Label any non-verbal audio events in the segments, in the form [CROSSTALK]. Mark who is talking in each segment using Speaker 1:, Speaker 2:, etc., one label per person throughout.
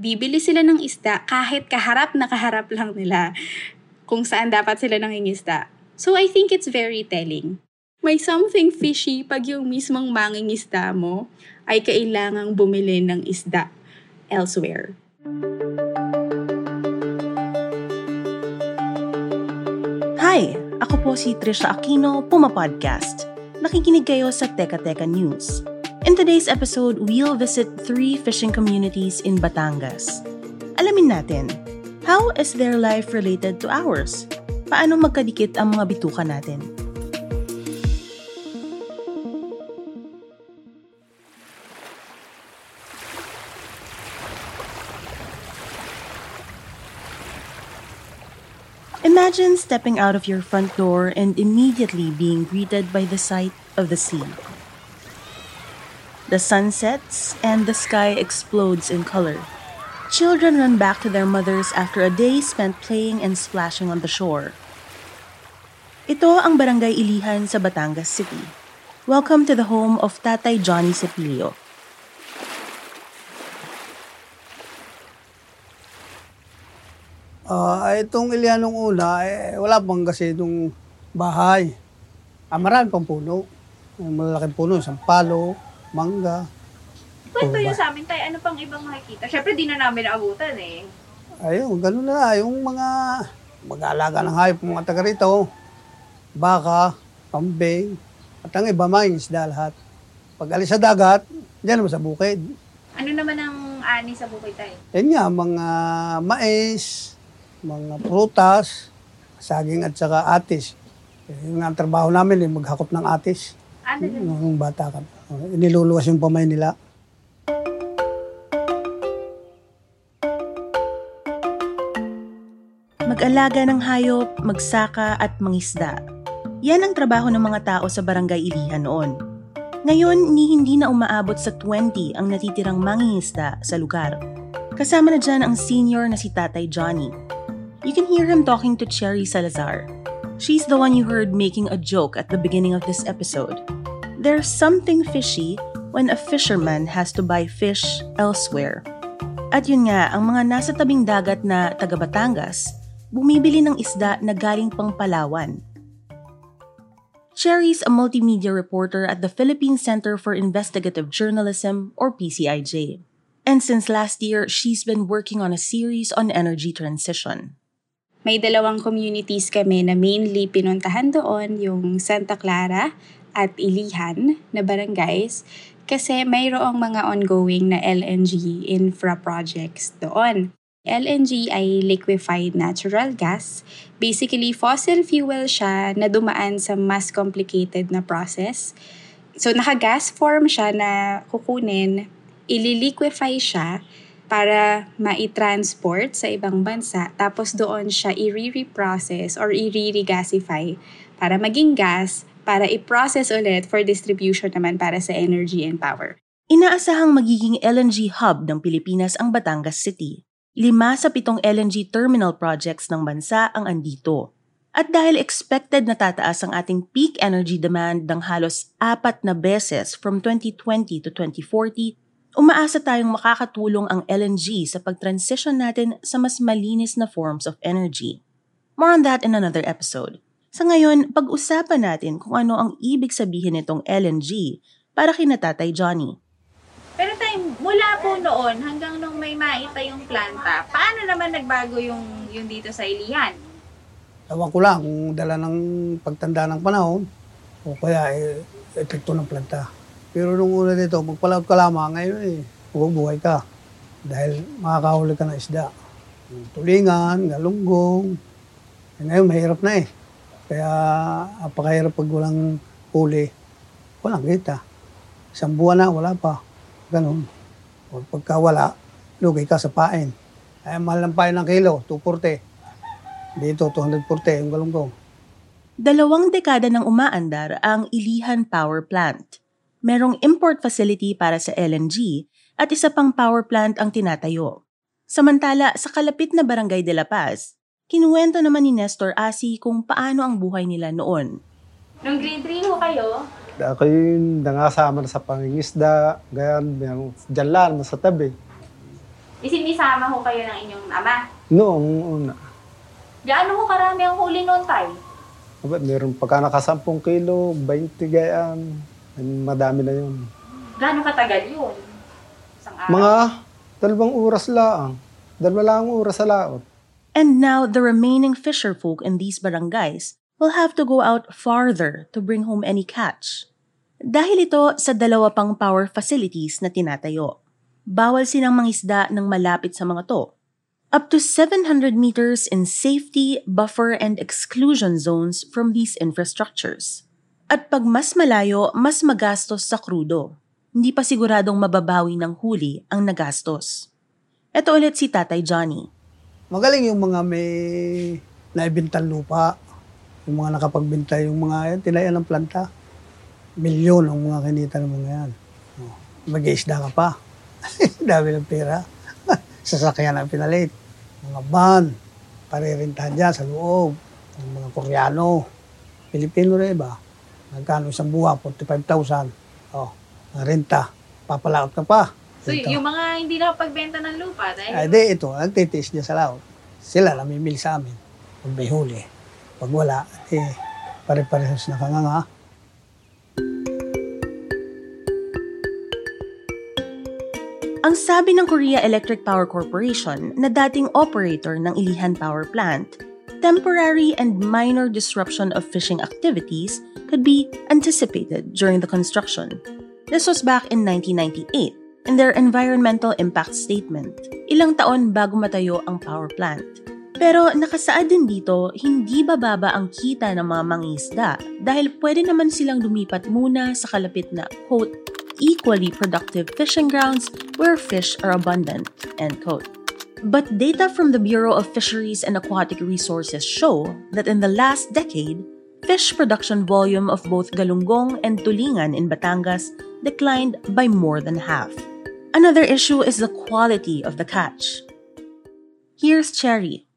Speaker 1: Bibili sila ng isda kahit kaharap na kaharap lang nila kung saan dapat sila nangingisda. So I think it's very telling. May something fishy pag yung mismong mangingisda mo ay kailangang bumili ng isda elsewhere.
Speaker 2: Hi! Ako po si Trisha Aquino, Puma Podcast. Nakikinig kayo sa Teka Teka News. Today's episode, we'll visit three fishing communities in Batangas. Alamin natin, how is their life related to ours? Paano magkadikit ang mga bituka natin? Imagine stepping out of your front door and immediately being greeted by the sight of the sea. The sun sets and the sky explodes in color. Children run back to their mothers after a day spent playing and splashing on the shore. Ito ang Barangay Ilihan sa Batangas City. Welcome to the home of Tatay Johnny Cepillo.
Speaker 3: Ah, itong Ilianong una, eh, wala pang kasi itong bahay. Ah, marami pang puno. Ang Malalaking puno, sampalo, mangga.
Speaker 4: Kwento yun sa amin tayo, ano pang ibang makikita? Siyempre, di na namin naabutan eh.
Speaker 3: Ayun, ganun na. Yung mga mag-aalaga ng hayop, mga taga rito, baka, kambing, at ang iba, mga isda lahat. Pag alis sa dagat, dyan naman sa bukid.
Speaker 4: Ano naman ang ani sa bukid tayo?
Speaker 3: Yan nga, mga mais, mga prutas, saging at saka atis. Eh, Yung nga ang trabaho namin, eh, maghakot ng atis.
Speaker 4: Ano yun?
Speaker 3: Nung bata ka. Oh, Iniluluwas yung pamay nila.
Speaker 2: Mag-alaga ng hayop, magsaka at mangisda. Yan ang trabaho ng mga tao sa barangay Ilihan noon. Ngayon, ni hindi na umaabot sa 20 ang natitirang mangingisda sa lugar. Kasama na dyan ang senior na si Tatay Johnny. You can hear him talking to Cherry Salazar. She's the one you heard making a joke at the beginning of this episode. There's something fishy when a fisherman has to buy fish elsewhere. At yun nga, ang mga nasa tabing dagat na taga Batangas, bumibili ng isda na galing pang Palawan. Cherry's a multimedia reporter at the Philippine Center for Investigative Journalism or PCIJ. And since last year, she's been working on a series on energy transition.
Speaker 1: May dalawang communities kami na mainly pinuntahan doon, yung Santa Clara at Ilihan na barangays kasi mayroong mga ongoing na LNG infra projects doon. LNG ay liquefied natural gas. Basically, fossil fuel siya na dumaan sa mas complicated na process. So, naka-gas form siya na kukunin, ililiquefy siya para ma-transport sa ibang bansa tapos doon siya i-reprocess or i-regasify para maging gas para i-process ulit for distribution naman para sa energy and power.
Speaker 2: Inaasahang magiging LNG hub ng Pilipinas ang Batangas City. Lima sa pitong LNG terminal projects ng bansa ang andito. At dahil expected na tataas ang ating peak energy demand ng halos apat na beses from 2020 to 2040, umaasa tayong makakatulong ang LNG sa pag-transition natin sa mas malinis na forms of energy. More on that in another episode. Sa ngayon, pag-usapan natin kung ano ang ibig sabihin nitong LNG para kina Tatay Johnny.
Speaker 4: Pero tayo, mula po noon hanggang nung may maita yung planta, paano naman nagbago yung, yung dito sa Ilihan?
Speaker 3: Ewan ko lang kung dala ng pagtanda ng panahon o kaya eh, epekto ng planta. Pero nung una dito, magpalaot ka lamang, ngayon eh, buhay ka. Dahil makakahuli ka ng isda. Tulingan, galunggong. Eh, ngayon, mahirap na eh. Kaya apakahirap pag walang huli. Walang kita. Isang buwan na, wala pa. Ganun. O pagka wala, lugay ka sa pain. Ay, mahal ng pain ng kilo, 240. Dito, 240 yung galunggong.
Speaker 2: Dalawang dekada nang umaandar ang Ilihan Power Plant. Merong import facility para sa LNG at isa pang power plant ang tinatayo. Samantala, sa kalapit na barangay de La Paz, kinuwento naman ni Nestor Asi kung paano ang buhay nila noon.
Speaker 4: Nung grade 3 ho kayo,
Speaker 5: Ako yung nangasama na sa pangingisda, ganyan, yung dyan lang, sa tabi.
Speaker 4: isinisama ho kayo ng inyong ama.
Speaker 5: Noong una,
Speaker 4: Gaano ho karami ang huli noon, tay?
Speaker 5: aba, meron pagka nakasampung kilo, 20 gayaan, madami na yun.
Speaker 4: Gaano katagal yun? Isang araw?
Speaker 5: Mga dalawang oras lang, dalawa lang ang oras sa laot.
Speaker 2: And now the remaining fisher folk in these barangays will have to go out farther to bring home any catch. Dahil ito sa dalawa pang power facilities na tinatayo. Bawal silang mangisda ng malapit sa mga to. Up to 700 meters in safety, buffer, and exclusion zones from these infrastructures. At pag mas malayo, mas magastos sa krudo. Hindi pa siguradong mababawi ng huli ang nagastos. Ito ulit si Tatay Johnny.
Speaker 3: Magaling yung mga may naibintang lupa. Yung mga nakapagbinta, yung mga yan, tinayan ng planta. Milyon ang mga kinita ng mga yan. Oh, Mag-iisda ka pa. [LAUGHS] Dami ng pera. [LAUGHS] Sasakyan ang pinalit. Mga van, paririntahan dyan sa loob. Yung mga Koreano. Pilipino rin ba? Nagkano isang buwa, 45,000. Oh, renta. Papalaot ka pa.
Speaker 4: So,
Speaker 3: Renta.
Speaker 4: yung mga hindi nakapagbenta ng lupa, dahil
Speaker 3: Ay, di, ito, nagtitiis niya sa laot. Sila namimil sa amin. Pag may huli. Pag wala, eh, pare-parehas na kanganga.
Speaker 2: Ang sabi ng Korea Electric Power Corporation na dating operator ng Ilihan Power Plant, temporary and minor disruption of fishing activities could be anticipated during the construction. This was back in 1998 in their environmental impact statement, ilang taon bago matayo ang power plant. Pero nakasaad din dito, hindi bababa ang kita ng mga mangisda dahil pwede naman silang lumipat muna sa kalapit na, quote, equally productive fishing grounds where fish are abundant, end quote. But data from the Bureau of Fisheries and Aquatic Resources show that in the last decade, fish production volume of both galunggong and tulingan in Batangas declined by more than half. Another issue is the quality of the catch. Here's Cherry.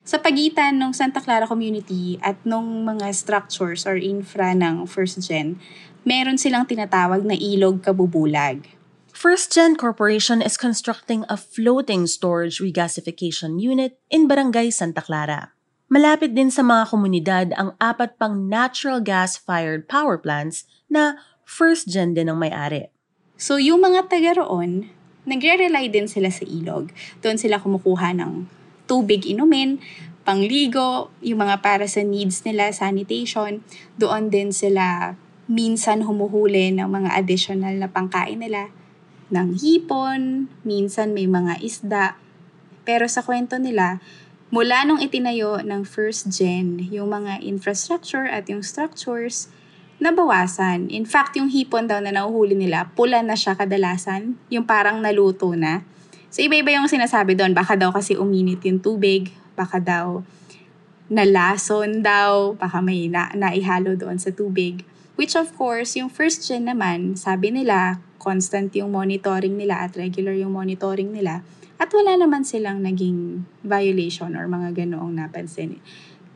Speaker 1: Sa pagitan ng Santa Clara community at nung mga structures or infra ng first gen, meron silang tinatawag na ilog kabubulag.
Speaker 2: First Gen Corporation is constructing a floating storage regasification unit in Barangay Santa Clara. Malapit din sa mga komunidad ang apat pang natural gas-fired power plants na First Gen din ang may-ari.
Speaker 1: So yung mga taga roon, nagre-rely din sila sa ilog. Doon sila kumukuha ng tubig inumin, pangligo, yung mga para sa needs nila, sanitation. Doon din sila minsan humuhuli ng mga additional na pangkain nila ng hipon, minsan may mga isda. Pero sa kwento nila, mula nung itinayo ng first gen, yung mga infrastructure at yung structures, nabawasan. In fact, yung hipon daw na nahuhuli nila, pula na siya kadalasan. Yung parang naluto na. So, iba-iba yung sinasabi doon. Baka daw kasi uminit yung tubig. Baka daw nalason daw. Baka may na, naihalo doon sa tubig. Which of course, yung first gen naman, sabi nila, constant yung monitoring nila at regular yung monitoring nila. At wala naman silang naging violation or mga ganoong napansin.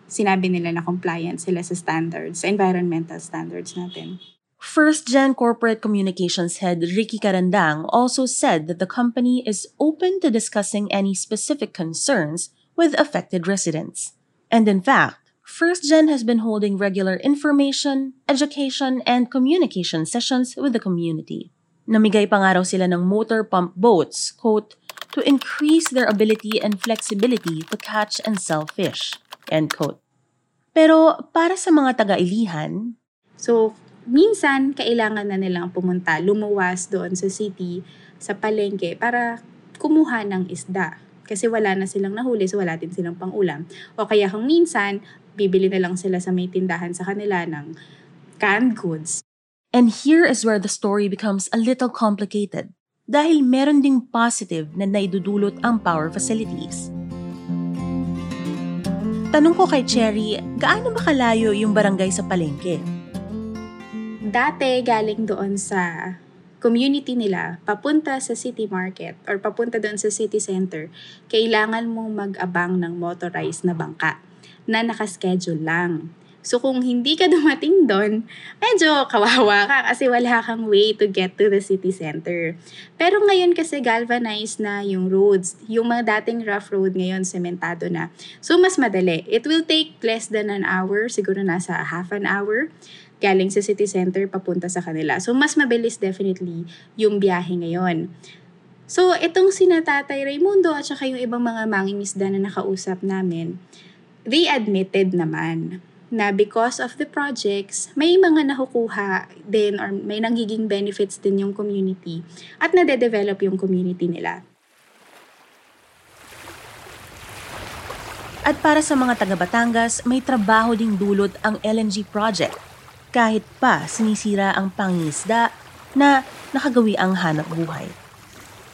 Speaker 1: Sinabi nila na compliant sila sa standards, sa environmental standards natin.
Speaker 2: First Gen Corporate Communications head Ricky Carandang also said that the company is open to discussing any specific concerns with affected residents. And in fact, First Gen has been holding regular information, education, and communication sessions with the community. Namigay pa nga raw sila ng motor pump boats, quote, to increase their ability and flexibility to catch and sell fish, end quote. Pero para sa mga taga-ilihan,
Speaker 1: So, minsan, kailangan na nilang pumunta, lumuwas doon sa city, sa palengke, para kumuha ng isda. Kasi wala na silang nahuli, so wala din silang pangulam. O kaya kung minsan, bibili na lang sila sa may tindahan sa kanila ng canned goods.
Speaker 2: And here is where the story becomes a little complicated dahil meron ding positive na naidudulot ang power facilities. Tanong ko kay Cherry, gaano ba kalayo yung barangay sa palengke?
Speaker 1: Dati, galing doon sa community nila, papunta sa city market or papunta doon sa city center, kailangan mong mag-abang ng motorized na bangka na nakaschedule lang. So kung hindi ka [LAUGHS] dumating doon, medyo kawawa ka kasi wala kang way to get to the city center. Pero ngayon kasi galvanized na yung roads. Yung mga dating rough road ngayon, sementado na. So mas madali. It will take less than an hour, siguro nasa half an hour galing sa city center papunta sa kanila. So mas mabilis definitely yung biyahe ngayon. So itong sina Tatay Raimundo at saka yung ibang mga mangingisda na nakausap namin, they admitted naman na because of the projects, may mga nakukuha din or may nagiging benefits din yung community at nade-develop yung community nila.
Speaker 2: At para sa mga taga Batangas, may trabaho ding dulot ang LNG project kahit pa sinisira ang pangingisda na nakagawi ang hanap buhay.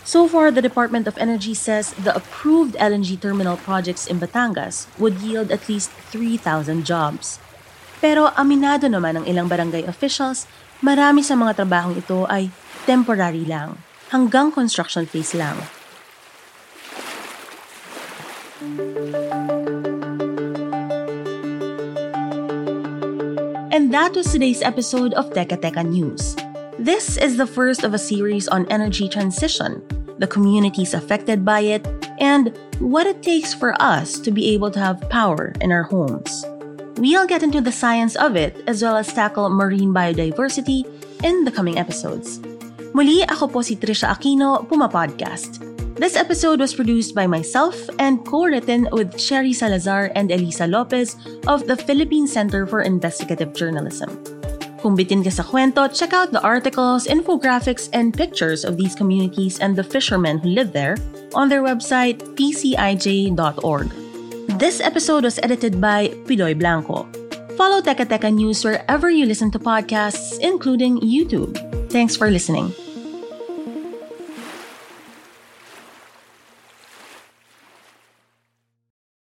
Speaker 2: So far, the Department of Energy says the approved LNG terminal projects in Batangas would yield at least 3,000 jobs. Pero aminado naman ng ilang barangay officials, marami sa mga trabahong ito ay temporary lang, hanggang construction phase lang. And that was today's episode of Teka Teka News. This is the first of a series on energy transition, the communities affected by it, and what it takes for us to be able to have power in our homes. We'll get into the science of it as well as tackle marine biodiversity in the coming episodes. Muli, ako po si Trisha Aquino, Puma Podcast. This episode was produced by myself and co-written with Sherry Salazar and Elisa Lopez of the Philippine Center for Investigative Journalism. Kung bitin ka sa kwento, check out the articles, infographics, and pictures of these communities and the fishermen who live there on their website pcij.org. This episode was edited by Pidoy Blanco. Follow Teka Teka News wherever you listen to podcasts, including YouTube. Thanks for listening.